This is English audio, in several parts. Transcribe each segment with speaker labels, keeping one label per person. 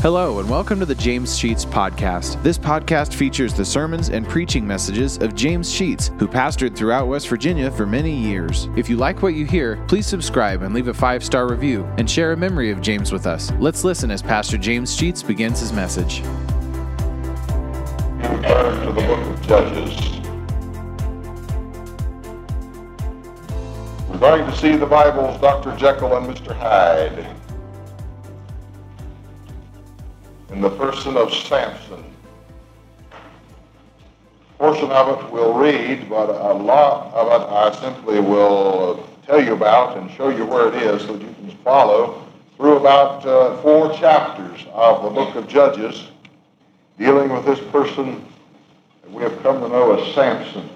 Speaker 1: Hello, and welcome to the James Sheets Podcast. This podcast features the sermons and preaching messages of James Sheets, who pastored throughout West Virginia for many years. If you like what you hear, please subscribe and leave a five star review and share a memory of James with us. Let's listen as Pastor James Sheets begins his message.
Speaker 2: Turn to the book of Judges. We're going to see the Bible's Dr. Jekyll and Mr. Hyde in the person of Samson. A portion of it we'll read, but a lot of it I simply will tell you about and show you where it is so that you can follow through about uh, four chapters of the book of Judges dealing with this person that we have come to know as Samson.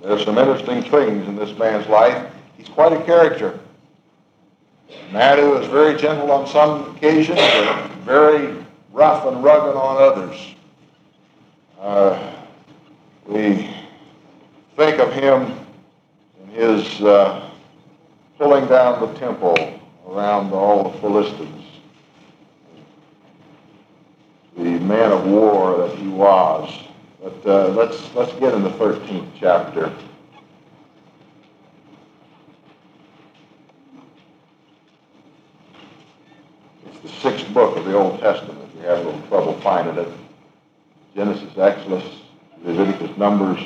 Speaker 2: There's some interesting things in this man's life. He's quite a character. Who is very gentle on some occasions, but very rough and rugged on others. Uh, we think of him in his uh, pulling down the temple around all the Philistines. The man of war that he was. But uh, let's, let's get in the 13th chapter. It's the sixth book of the Old Testament. If you have a little trouble finding it, Genesis, Exodus, Leviticus, Numbers,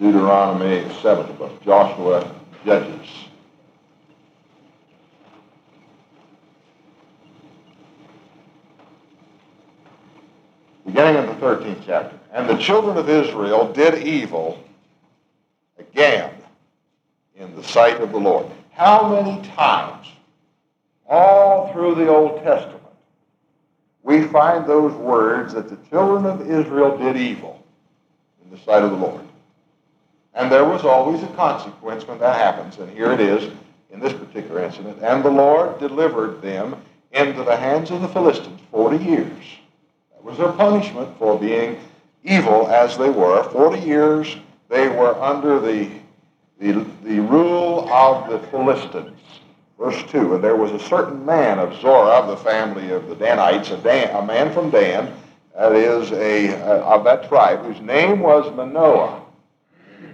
Speaker 2: Deuteronomy, seventh book, Joshua, Judges. Beginning in the 13th chapter. And the children of Israel did evil again in the sight of the Lord. How many times, all through the Old Testament, we find those words that the children of Israel did evil in the sight of the Lord. And there was always a consequence when that happens. And here it is in this particular incident. And the Lord delivered them into the hands of the Philistines 40 years. That was their punishment for being evil as they were. 40 years they were under the, the, the rule of the Philistines. Verse 2, And there was a certain man of Zorah, of the family of the Danites, a, Dan, a man from Dan, that is, a, of that tribe, whose name was Manoah.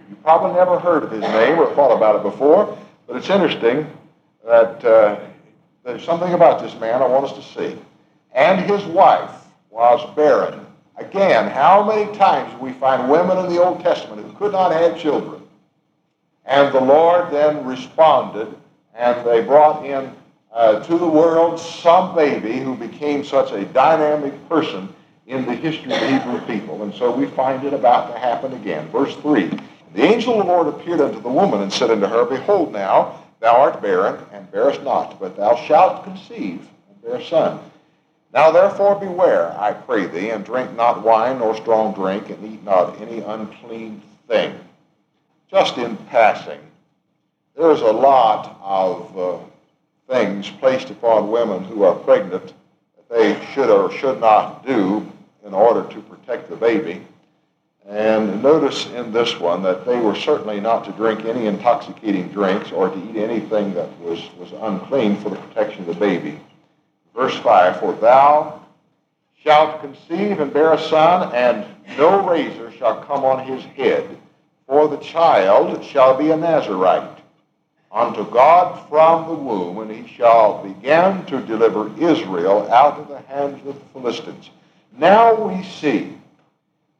Speaker 2: You probably never heard of his name or thought about it before, but it's interesting that uh, there's something about this man I want us to see. And his wife was barren. Again, how many times do we find women in the Old Testament who could not have children? And the Lord then responded, and they brought in uh, to the world some baby who became such a dynamic person in the history of the Hebrew people. And so we find it about to happen again. Verse 3 The angel of the Lord appeared unto the woman and said unto her, Behold, now thou art barren, and bearest not, but thou shalt conceive and bear a son. Now therefore beware, I pray thee, and drink not wine nor strong drink, and eat not any unclean thing. Just in passing, there's a lot of uh, things placed upon women who are pregnant that they should or should not do in order to protect the baby. And notice in this one that they were certainly not to drink any intoxicating drinks or to eat anything that was, was unclean for the protection of the baby. Verse 5 For thou shalt conceive and bear a son, and no razor shall come on his head, for the child shall be a Nazarite unto God from the womb, and he shall begin to deliver Israel out of the hands of the Philistines. Now we see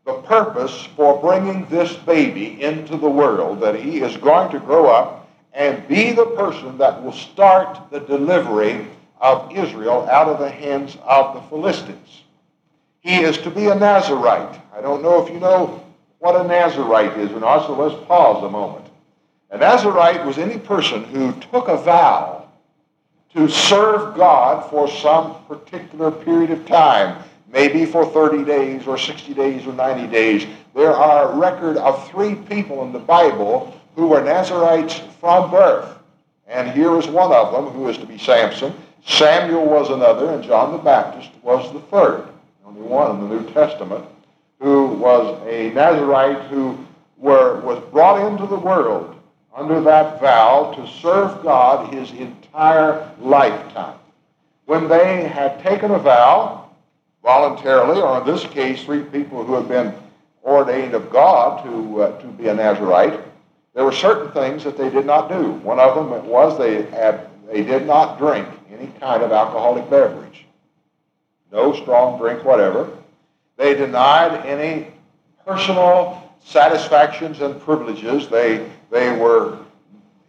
Speaker 2: the purpose for bringing this baby into the world, that he is going to grow up and be the person that will start the delivery of Israel out of the hands of the Philistines. He is to be a Nazarite. I don't know if you know what a Nazarite is or not, so let's pause a moment. A Nazarite was any person who took a vow to serve God for some particular period of time, maybe for 30 days or 60 days or 90 days. There are a record of three people in the Bible who were Nazarites from birth. And here is one of them who is to be Samson. Samuel was another, and John the Baptist was the third. Only one in the New Testament who was a Nazarite who were, was brought into the world under that vow to serve God his entire lifetime. when they had taken a vow voluntarily, or in this case, three people who had been ordained of God to, uh, to be a Nazarite, there were certain things that they did not do. One of them was they, had, they did not drink any kind of alcoholic beverage. No strong drink whatever. They denied any personal satisfactions and privileges. They, they were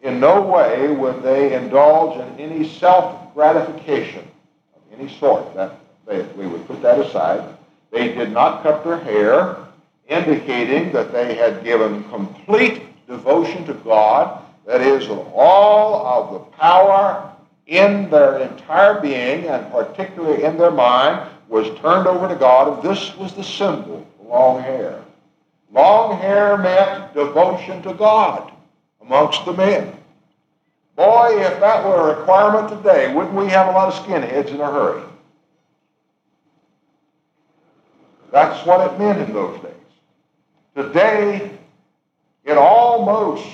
Speaker 2: in no way would they indulge in any self-gratification of any sort. That they, we would put that aside. They did not cut their hair, indicating that they had given complete devotion to God, that is, all of the power in their entire being, and particularly in their mind, was turned over to God, and this was the symbol, long hair. Long hair meant devotion to God amongst the men. Boy, if that were a requirement today, wouldn't we have a lot of skinheads in a hurry? That's what it meant in those days. Today, it almost,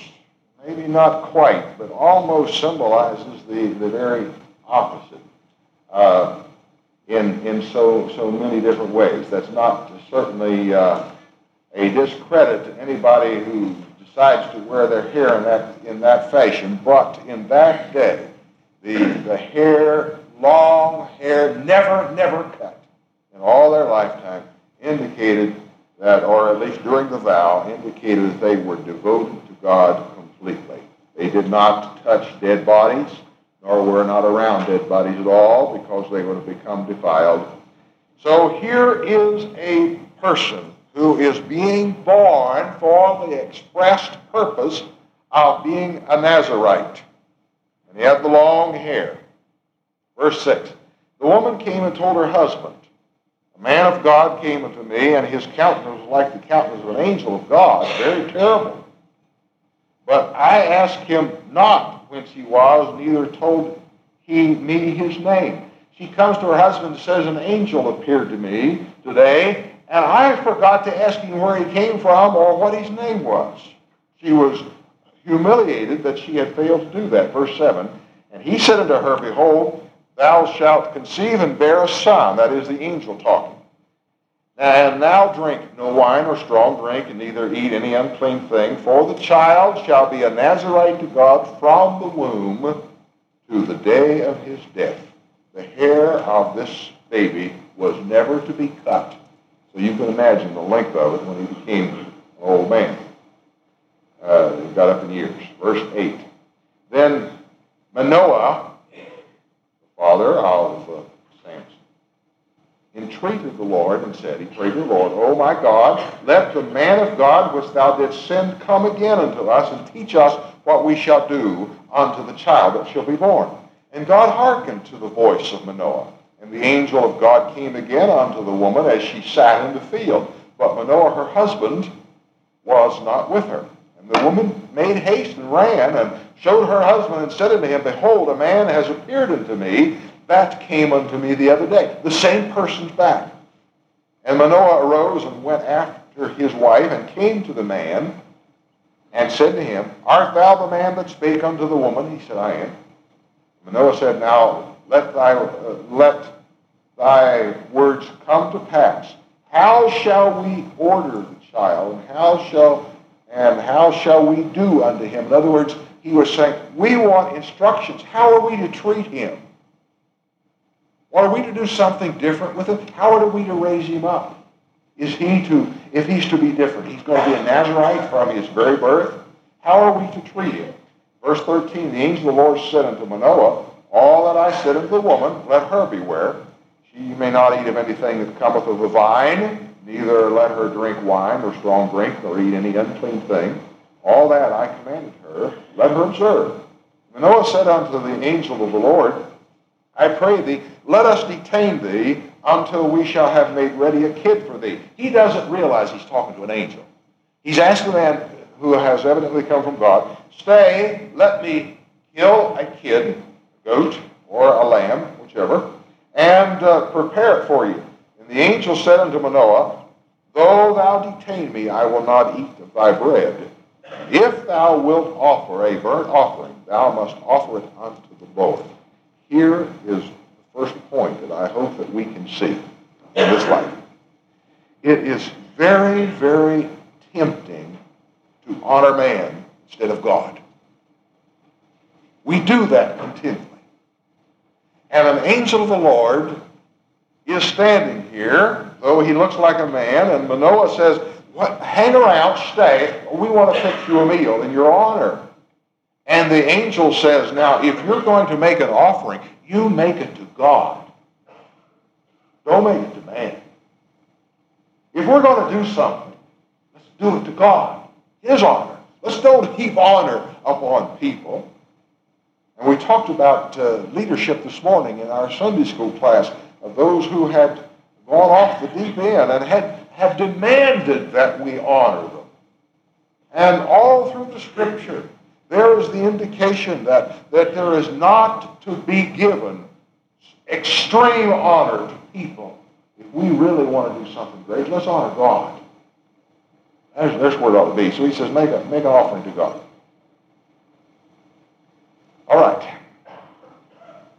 Speaker 2: maybe not quite, but almost symbolizes the, the very opposite uh, in, in so, so many different ways. That's not certainly uh, a discredit to anybody who decides to wear their hair in that, in that fashion, but in that day, the, the hair, long hair, never, never cut in all their lifetime, indicated that, or at least during the vow, indicated that they were devoted to God completely. They did not touch dead bodies, nor were not around dead bodies at all, because they would have become defiled. So here is a person who is being born for the expressed purpose of being a Nazarite. And he had the long hair. Verse 6 The woman came and told her husband, a man of God came unto me, and his countenance was like the countenance of an angel of God, very terrible. But I asked him not whence he was, neither told he me his name. She comes to her husband and says, An angel appeared to me today, and I forgot to ask him where he came from or what his name was. She was humiliated that she had failed to do that. Verse 7 And he said unto her, Behold, Thou shalt conceive and bear a son. That is the angel talking. And now drink no wine or strong drink, and neither eat any unclean thing, for the child shall be a Nazarite to God from the womb to the day of his death. The hair of this baby was never to be cut. So you can imagine the length of it when he became an old man. Uh, he got up in years. Verse 8. Then Manoah the father of uh, Samson, entreated the Lord and said, He prayed to the Lord, O my God, let the man of God which thou didst send come again unto us and teach us what we shall do unto the child that shall be born. And God hearkened to the voice of Manoah. And the angel of God came again unto the woman as she sat in the field. But Manoah, her husband, was not with her. And the woman made haste and ran and showed her husband and said unto him, Behold, a man has appeared unto me that came unto me the other day. The same person's back. And Manoah arose and went after his wife and came to the man and said to him, Art thou the man that spake unto the woman? He said, I am. Manoah said, Now let thy, uh, let thy words come to pass. How shall we order the child, and how shall and how shall we do unto him? In other words, he was saying, we want instructions. How are we to treat him? Are we to do something different with him? How are we to raise him up? Is he to, if he's to be different, he's going to be a Nazarite from his very birth? How are we to treat him? Verse 13, the angel of the Lord said unto Manoah, All that I said unto the woman, let her beware. She may not eat of anything that cometh of the vine, neither let her drink wine or strong drink, nor eat any unclean thing. All that I commanded her, let her observe. Manoah said unto the angel of the Lord, I pray thee, let us detain thee until we shall have made ready a kid for thee. He doesn't realize he's talking to an angel. He's asking a man who has evidently come from God, stay, let me kill a kid, goat, or a lamb, whichever, and uh, prepare it for you. And the angel said unto Manoah, Though thou detain me, I will not eat of thy bread. If thou wilt offer a burnt offering, thou must offer it unto the Lord. Here is the first point that I hope that we can see in this life. It is very, very tempting to honor man instead of God. We do that continually. And an angel of the Lord is standing here, though he looks like a man, and Manoah says, hang around, stay, we want to fix you a meal in your honor. And the angel says, now, if you're going to make an offering, you make it to God. Don't make it to man. If we're going to do something, let's do it to God, His honor. Let's don't heap honor upon people. And we talked about uh, leadership this morning in our Sunday school class of those who had gone off the deep end and had, have demanded that we honor them. And all through the Scripture, there is the indication that, that there is not to be given extreme honor to people. If we really want to do something great, let's honor God. That's, that's where it ought to be. So he says, make, a, make an offering to God. All right.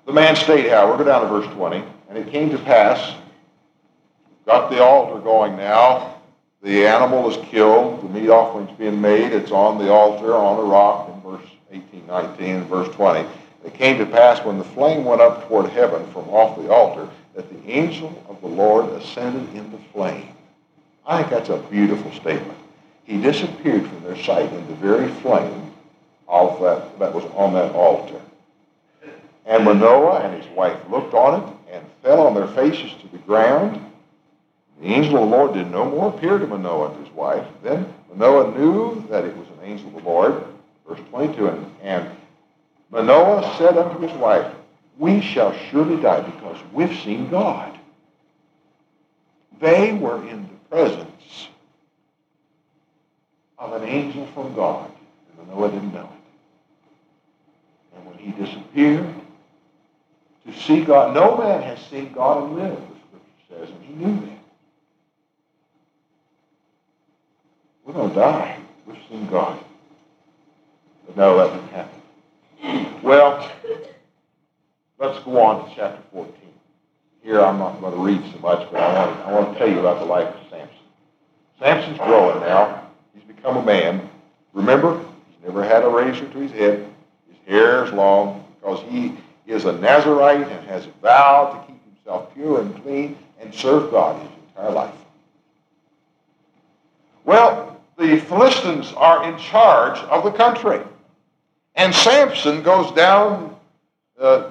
Speaker 2: The man stayed, however, go down to verse 20. And it came to pass, got the altar going now. The animal is killed. The meat offering's being made. It's on the altar, on a rock in verse 18, 19, and verse 20. It came to pass when the flame went up toward heaven from off the altar that the angel of the Lord ascended in the flame. I think that's a beautiful statement. He disappeared from their sight in the very flame of that, that was on that altar. And Manoah and his wife looked on it and fell on their faces to the ground. The angel of the Lord did no more appear to Manoah and his wife. Then Manoah knew that it was an angel of the Lord. Verse 22, and, and Manoah said unto his wife, We shall surely die because we've seen God. They were in the presence of an angel from God. And Manoah didn't know it. And when he disappeared, to see God, no man has seen God and lived, the scripture says, and he knew that. We're going to die. We've seen God. But no, that didn't happen. Well, let's go on to chapter 14. Here I'm not going to read so much, but I want, I want to tell you about the life of Samson. Samson's growing now. He's become a man. Remember, he's never had a razor to his head. His hair is long because he is a Nazarite and has vowed to keep himself pure and clean and serve God his entire life. Well, the Philistines are in charge of the country. And Samson goes down uh,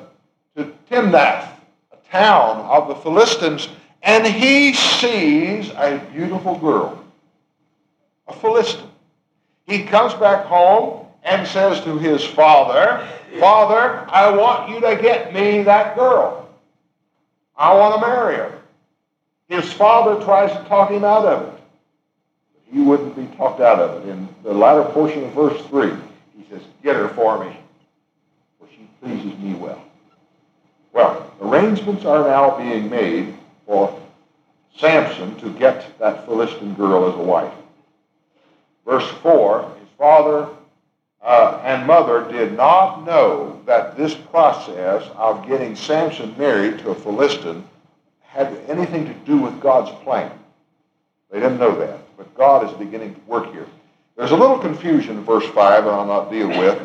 Speaker 2: to Timnath, a town of the Philistines, and he sees a beautiful girl, a Philistine. He comes back home and says to his father, Father, I want you to get me that girl. I want to marry her. His father tries to talk him out of it. He wouldn't be talked out of it. In the latter portion of verse 3, he says, Get her for me, for she pleases me well. Well, arrangements are now being made for Samson to get that Philistine girl as a wife. Verse 4, his father uh, and mother did not know that this process of getting Samson married to a Philistine had anything to do with God's plan. They didn't know that, but God is beginning to work here. There's a little confusion in verse 5 that I'll not deal with.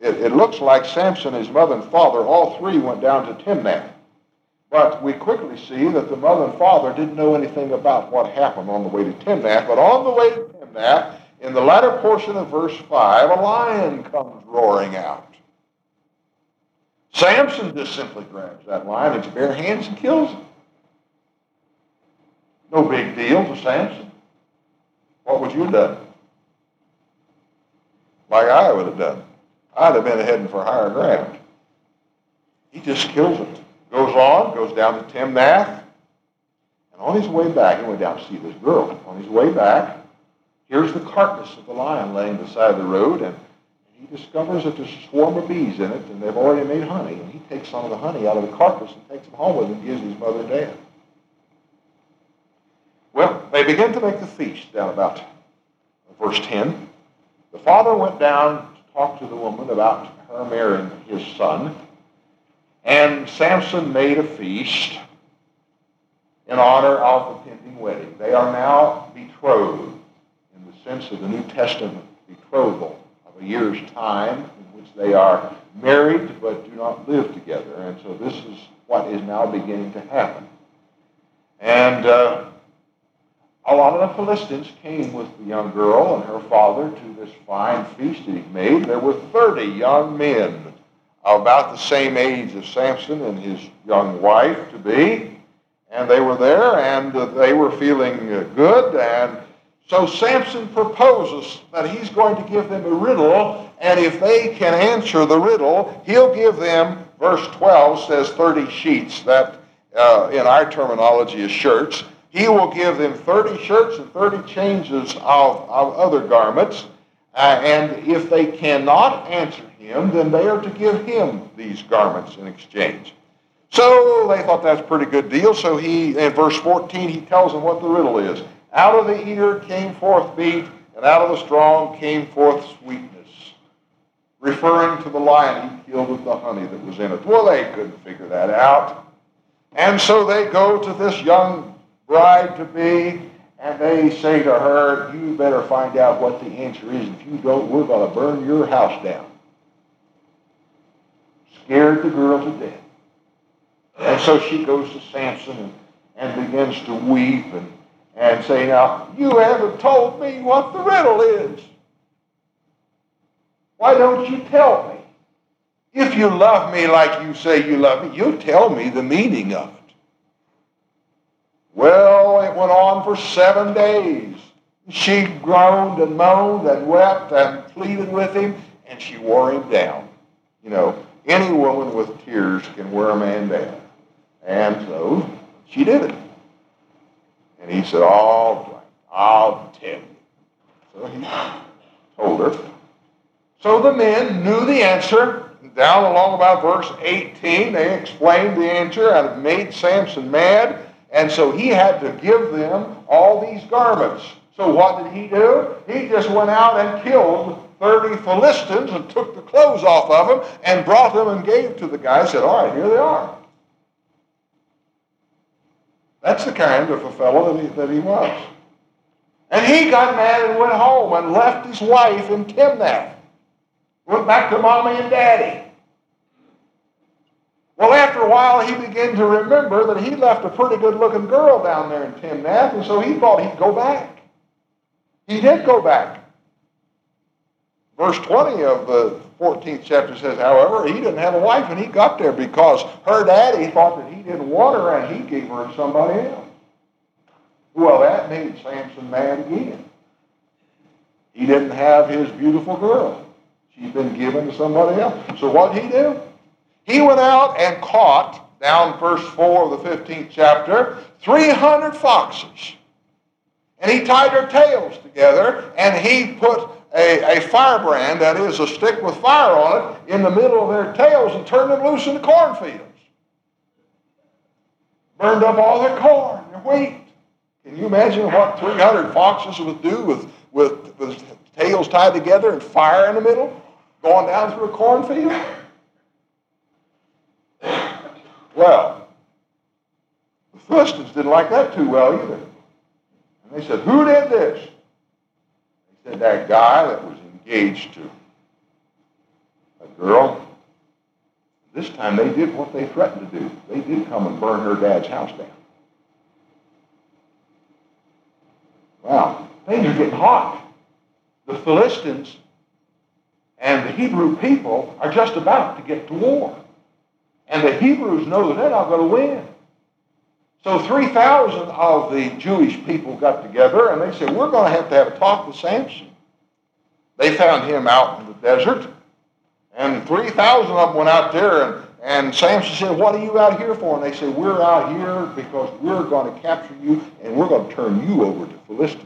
Speaker 2: It, it looks like Samson, his mother and father, all three went down to Timnath. But we quickly see that the mother and father didn't know anything about what happened on the way to Timnath. But on the way to Timnath, in the latter portion of verse 5, a lion comes roaring out. Samson just simply grabs that lion in his bare hands and kills him. No big deal to Samson. What would you have done? Like I would have done. I'd have been heading for higher ground. He just kills it. Goes on, goes down to Timnath, and on his way back, he went down to see this girl. On his way back, Here's the carcass of the lion laying beside the road, and he discovers that there's a swarm of bees in it, and they've already made honey. And he takes some of the honey out of the carcass and takes it home with him and gives his mother and dad. Well, they begin to make the feast down about verse 10. The father went down to talk to the woman about her marrying his son. And Samson made a feast in honor of the pending wedding. They are now of the New Testament betrothal of a year's time in which they are married but do not live together. And so this is what is now beginning to happen. And uh, a lot of the Philistines came with the young girl and her father to this fine feast that he made. There were 30 young men about the same age as Samson and his young wife to be. And they were there and uh, they were feeling uh, good. And so Samson proposes that he's going to give them a riddle. And if they can answer the riddle, he'll give them, verse 12 says 30 sheets. That uh, in our terminology is shirts. He will give them 30 shirts and 30 changes of, of other garments. Uh, and if they cannot answer him, then they are to give him these garments in exchange. So they thought that's a pretty good deal. So he, in verse 14, he tells them what the riddle is. Out of the ear came forth meat, and out of the strong came forth sweetness, referring to the lion he killed with the honey that was in it. Well, they couldn't figure that out. And so they go to this young bride to be, and they say to her, You better find out what the answer is. If you don't, we're going to burn your house down. Scared the girl to death. And so she goes to Samson and, and begins to weep and, and say, Now, you haven't told me what the riddle is. Why don't you tell me? If you love me like you say you love me, you'll tell me the meaning of it. Well, it went on for seven days. She groaned and moaned and wept and pleaded with him, and she wore him down. You know, any woman with tears can wear a man down. And so she did it. And he said, All right, I'll tell you. So he told her. So the men knew the answer. Down along about verse 18, they explained the answer and it made Samson mad. And so he had to give them all these garments. So what did he do? He just went out and killed 30 Philistines and took the clothes off of them and brought them and gave to the guy. Said, all right, here they are. That's the kind of a fellow that he, that he was. And he got mad and went home and left his wife in Timnath. Went back to mommy and daddy. Well, after a while, he began to remember that he left a pretty good looking girl down there in Timnath, and so he thought he'd go back. He did go back. Verse 20 of the 14th chapter says, however, he didn't have a wife and he got there because her daddy thought that he didn't want her and he gave her to somebody else. Well, that made Samson mad again. He didn't have his beautiful girl. She'd been given to somebody else. So what did he do? He went out and caught, down verse 4 of the 15th chapter, 300 foxes. And he tied their tails together and he put a, a firebrand, that is, a stick with fire on it, in the middle of their tails and turned them loose in the cornfields. Burned up all their corn, their wheat. Can you imagine what 300 foxes would do with, with, with tails tied together and fire in the middle, going down through a cornfield? Well, the Philistines didn't like that too well either. And they said, Who did this? Said, That guy that was engaged to a girl. This time they did what they threatened to do. They did come and burn her dad's house down. Wow, things are getting hot. The Philistines and the Hebrew people are just about to get to war. And the Hebrews know that they're not going to win. So 3,000 of the Jewish people got together and they said, we're going to have to have a talk with Samson. They found him out in the desert. And 3,000 of them went out there and, and Samson said, what are you out here for? And they said, we're out here because we're going to capture you and we're going to turn you over to Philistines.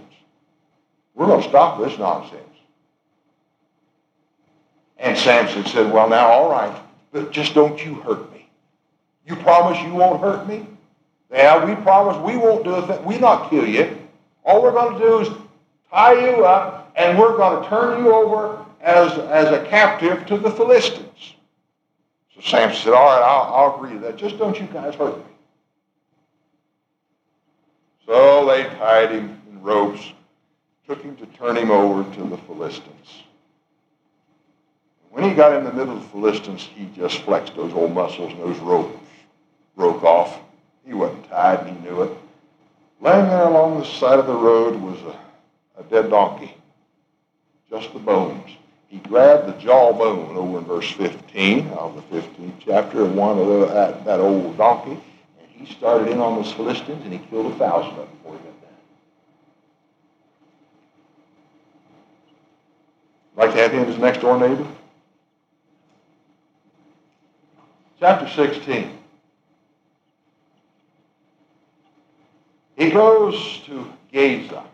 Speaker 2: We're going to stop this nonsense. And Samson said, well, now, all right, but just don't you hurt me. You promise you won't hurt me? Yeah, we promise we won't do a thing. We not kill you. All we're going to do is tie you up, and we're going to turn you over as, as a captive to the Philistines. So So Samson said, All right, I'll, I'll agree to that. Just don't you guys hurt me. So they tied him in ropes, took him to turn him over to the Philistines. When he got in the middle of the Philistines, he just flexed those old muscles and those ropes broke off. He wasn't tied, and he knew it. Laying there along the side of the road was a, a dead donkey, just the bones. He grabbed the jawbone over in verse 15 of the 15th chapter of one of the, that, that old donkey, and he started in on those Philistines, and he killed a thousand of them before he got done. Like to have him as next door neighbor? Chapter 16. He goes to Gaza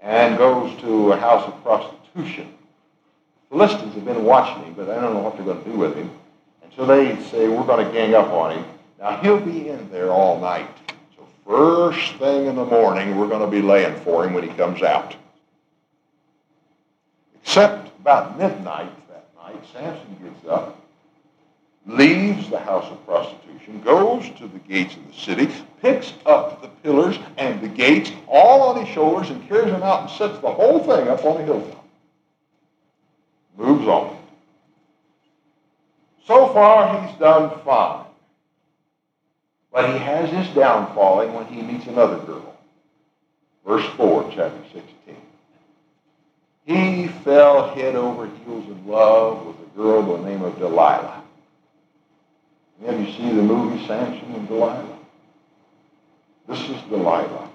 Speaker 2: and goes to a house of prostitution. The Philistines have been watching him, but I don't know what they're going to do with him. And so they say, we're going to gang up on him. Now, he'll be in there all night. So first thing in the morning, we're going to be laying for him when he comes out. Except about midnight that night, Samson gets up leaves the house of prostitution, goes to the gates of the city, picks up the pillars and the gates all on his shoulders and carries them out and sets the whole thing up on the hilltop. Moves on. So far, he's done fine. But he has his downfalling when he meets another girl. Verse 4, chapter 16. He fell head over heels in love with a girl by the name of Delilah. Have you seen the movie Samson and Delilah? This is Delilah.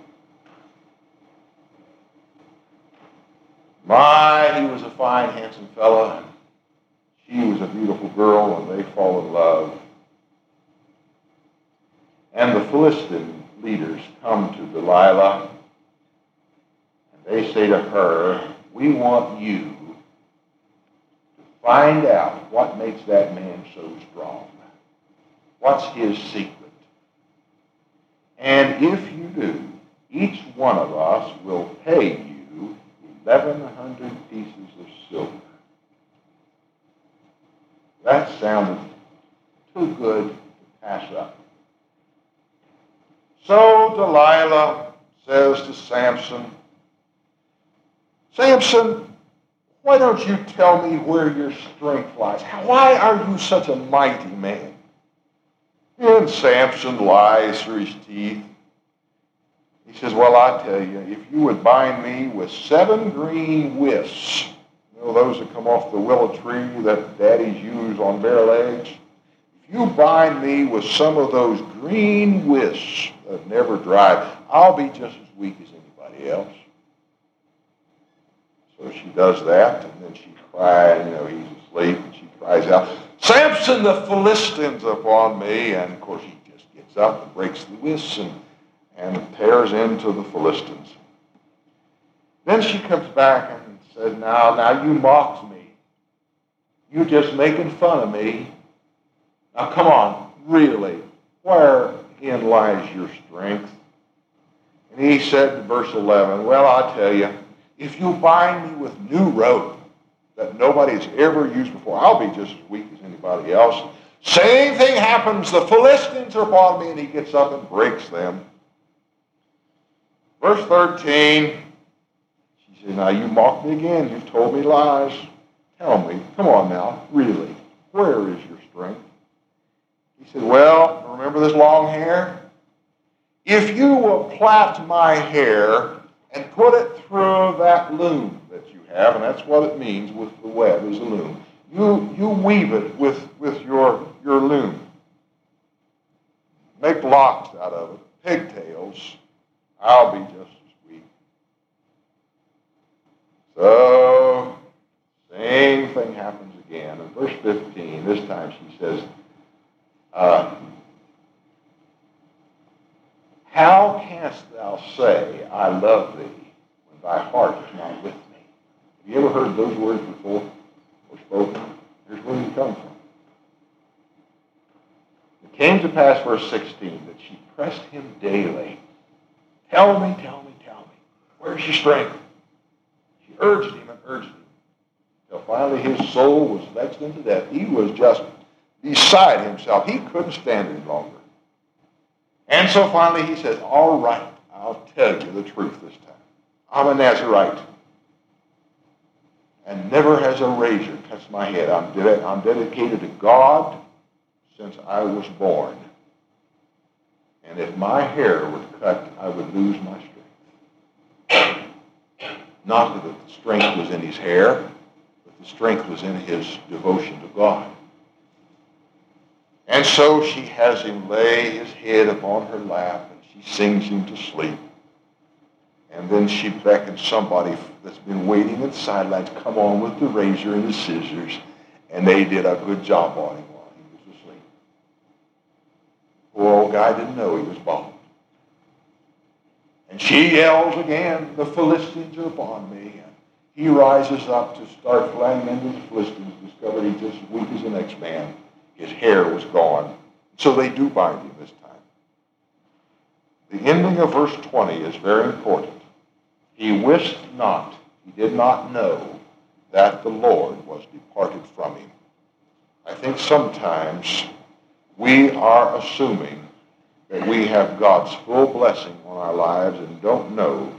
Speaker 2: My, he was a fine, handsome fellow. She was a beautiful girl, and they fall in love. And the Philistine leaders come to Delilah, and they say to her, We want you to find out what makes that man so strong. What's his secret? And if you do, each one of us will pay you 1,100 pieces of silver. That sounded too good to pass up. So Delilah says to Samson, Samson, why don't you tell me where your strength lies? Why are you such a mighty man? And Samson lies through his teeth. He says, Well, I tell you, if you would bind me with seven green wisps, you know, those that come off the willow tree that daddies use on bare legs, if you bind me with some of those green wisps that never dry, I'll be just as weak as anybody else. So she does that, and then she cries, you know, he's and she cries out, Samson, the Philistines upon me. And of course, he just gets up and breaks the wisps and, and tears into the Philistines. Then she comes back and says, Now, now you mocked me. You're just making fun of me. Now come on, really, wherein lies your strength? And he said verse 11, Well, I'll tell you, if you bind me with new rope, that nobody has ever used before. I'll be just as weak as anybody else. Same thing happens. The Philistines are upon me, and he gets up and breaks them. Verse 13, she said, Now you mock me again. You've told me lies. Tell me, come on now, really, where is your strength? He said, Well, remember this long hair? If you will plait my hair and put it through that loom have, and that's what it means with the web is a loom. You, you weave it with, with your, your loom. Make locks out of it, pigtails. I'll be just as weak. So, same thing happens again. In verse 15, this time she says, uh, How canst thou say, I love thee, when thy heart is not with me? Have you ever heard those words before or spoken? Here's where you come from. It came to pass, verse 16, that she pressed him daily. Tell me, tell me, tell me. Where's your strength? She urged him and urged him Till finally his soul was vexed into death. He was just beside himself. He couldn't stand any longer. And so finally he said, All right, I'll tell you the truth this time. I'm a Nazarite. And never has a razor touched my head. I'm, de- I'm dedicated to God since I was born. And if my hair were cut, I would lose my strength. Not that the strength was in his hair, but the strength was in his devotion to God. And so she has him lay his head upon her lap, and she sings him to sleep. And then she beckons somebody that's been waiting in the sidelines, come on with the razor and the scissors. And they did a good job on him while he was asleep. Poor old guy didn't know he was bald. And she yells again, the Philistines are upon me. And he rises up to start flying into the Philistines, discovered he's just as weak as the next man. His hair was gone. So they do bind him this time. The ending of verse 20 is very important. He wist not, he did not know that the Lord was departed from him. I think sometimes we are assuming that we have God's full blessing on our lives and don't know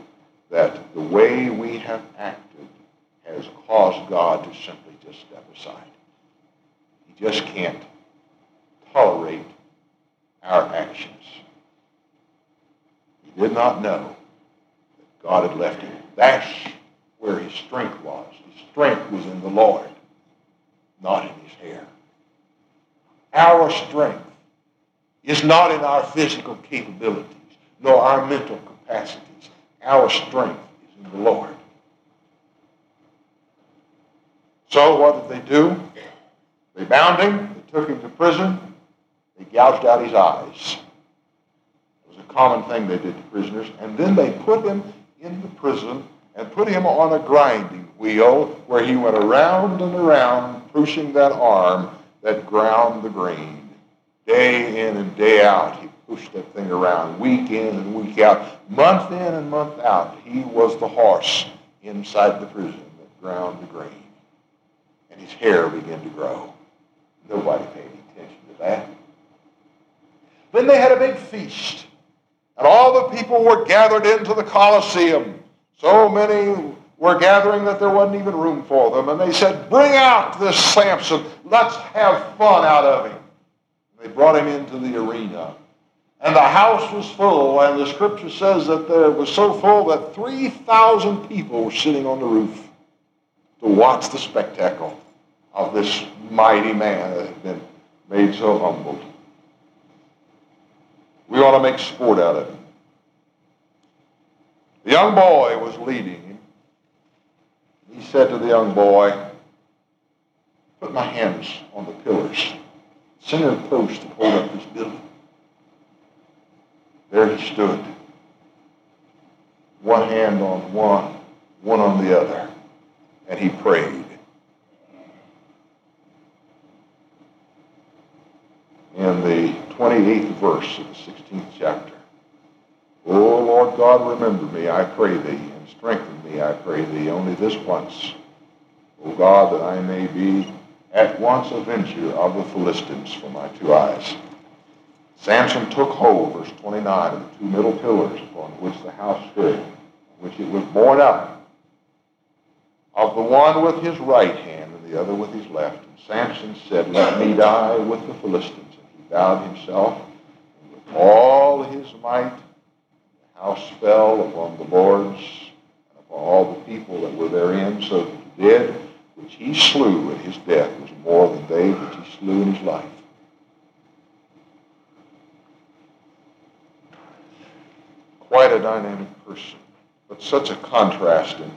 Speaker 2: that the way we have acted has caused God to simply just step aside. He just can't tolerate our actions. He did not know God had left him. That's where his strength was. His strength was in the Lord, not in his hair. Our strength is not in our physical capabilities, nor our mental capacities. Our strength is in the Lord. So what did they do? They bound him, they took him to prison, they gouged out his eyes. It was a common thing they did to prisoners. And then they put him in the prison and put him on a grinding wheel where he went around and around pushing that arm that ground the grain. Day in and day out, he pushed that thing around, week in and week out, month in and month out. He was the horse inside the prison that ground the grain. And his hair began to grow. Nobody paid attention to that. Then they had a big feast. And all the people were gathered into the Colosseum. So many were gathering that there wasn't even room for them. And they said, Bring out this Samson. Let's have fun out of him. They brought him into the arena. And the house was full. And the scripture says that it was so full that 3,000 people were sitting on the roof to watch the spectacle of this mighty man that had been made so humble. We ought to make sport out of him. The young boy was leading him. He said to the young boy, Put my hands on the pillars, center post to hold up this building. There he stood, one hand on one, one on the other, and he prayed. In the 28th verse of the 16th chapter. O Lord God, remember me, I pray thee, and strengthen me, I pray thee, only this once. O God, that I may be at once avenger of the Philistines for my two eyes. Samson took hold, verse 29, of the two middle pillars upon which the house stood, which it was borne up, of the one with his right hand and the other with his left. And Samson said, Let me die with the Philistines bowed himself, and with all his might, the house fell upon the lords and upon all the people that were therein, so that the dead which he slew in his death was more than they which he slew in his life. Quite a dynamic person, but such a contrast in,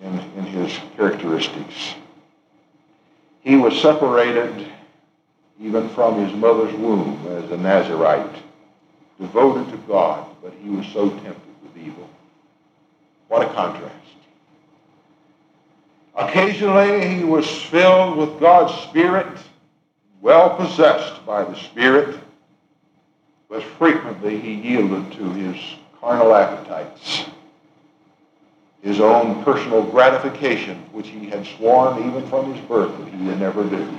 Speaker 2: in, in his characteristics. He was separated even from his mother's womb as a Nazarite, devoted to God, but he was so tempted with evil. What a contrast. Occasionally he was filled with God's Spirit, well possessed by the Spirit, but frequently he yielded to his carnal appetites. his own personal gratification, which he had sworn even from his birth that he would never do.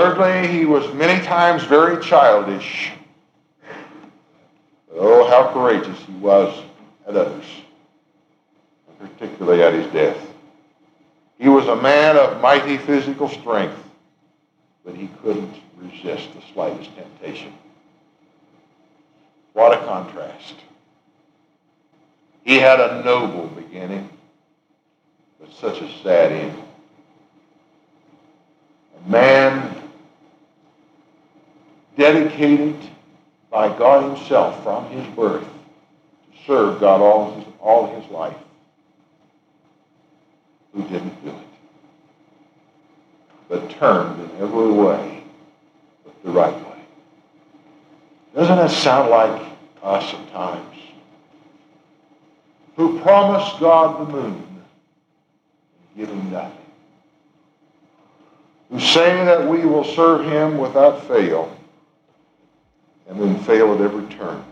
Speaker 2: Thirdly, he was many times very childish. Oh, how courageous he was at others, particularly at his death. He was a man of mighty physical strength, but he couldn't resist the slightest temptation. What a contrast. He had a noble beginning, but such a sad end. A man dedicated by God himself from his birth to serve God all his, all his life, who didn't do it, but turned in every way but the right way. Doesn't that sound like us at times? Who promised God the moon and give him nothing. Who say that we will serve him without fail and then fail at every turn.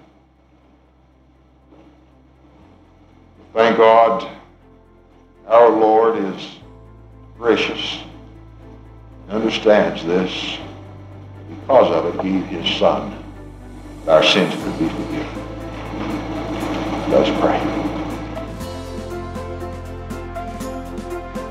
Speaker 2: Thank God our Lord is gracious and understands this. Because of it, He, His Son, our sins could be forgiven. Let's pray.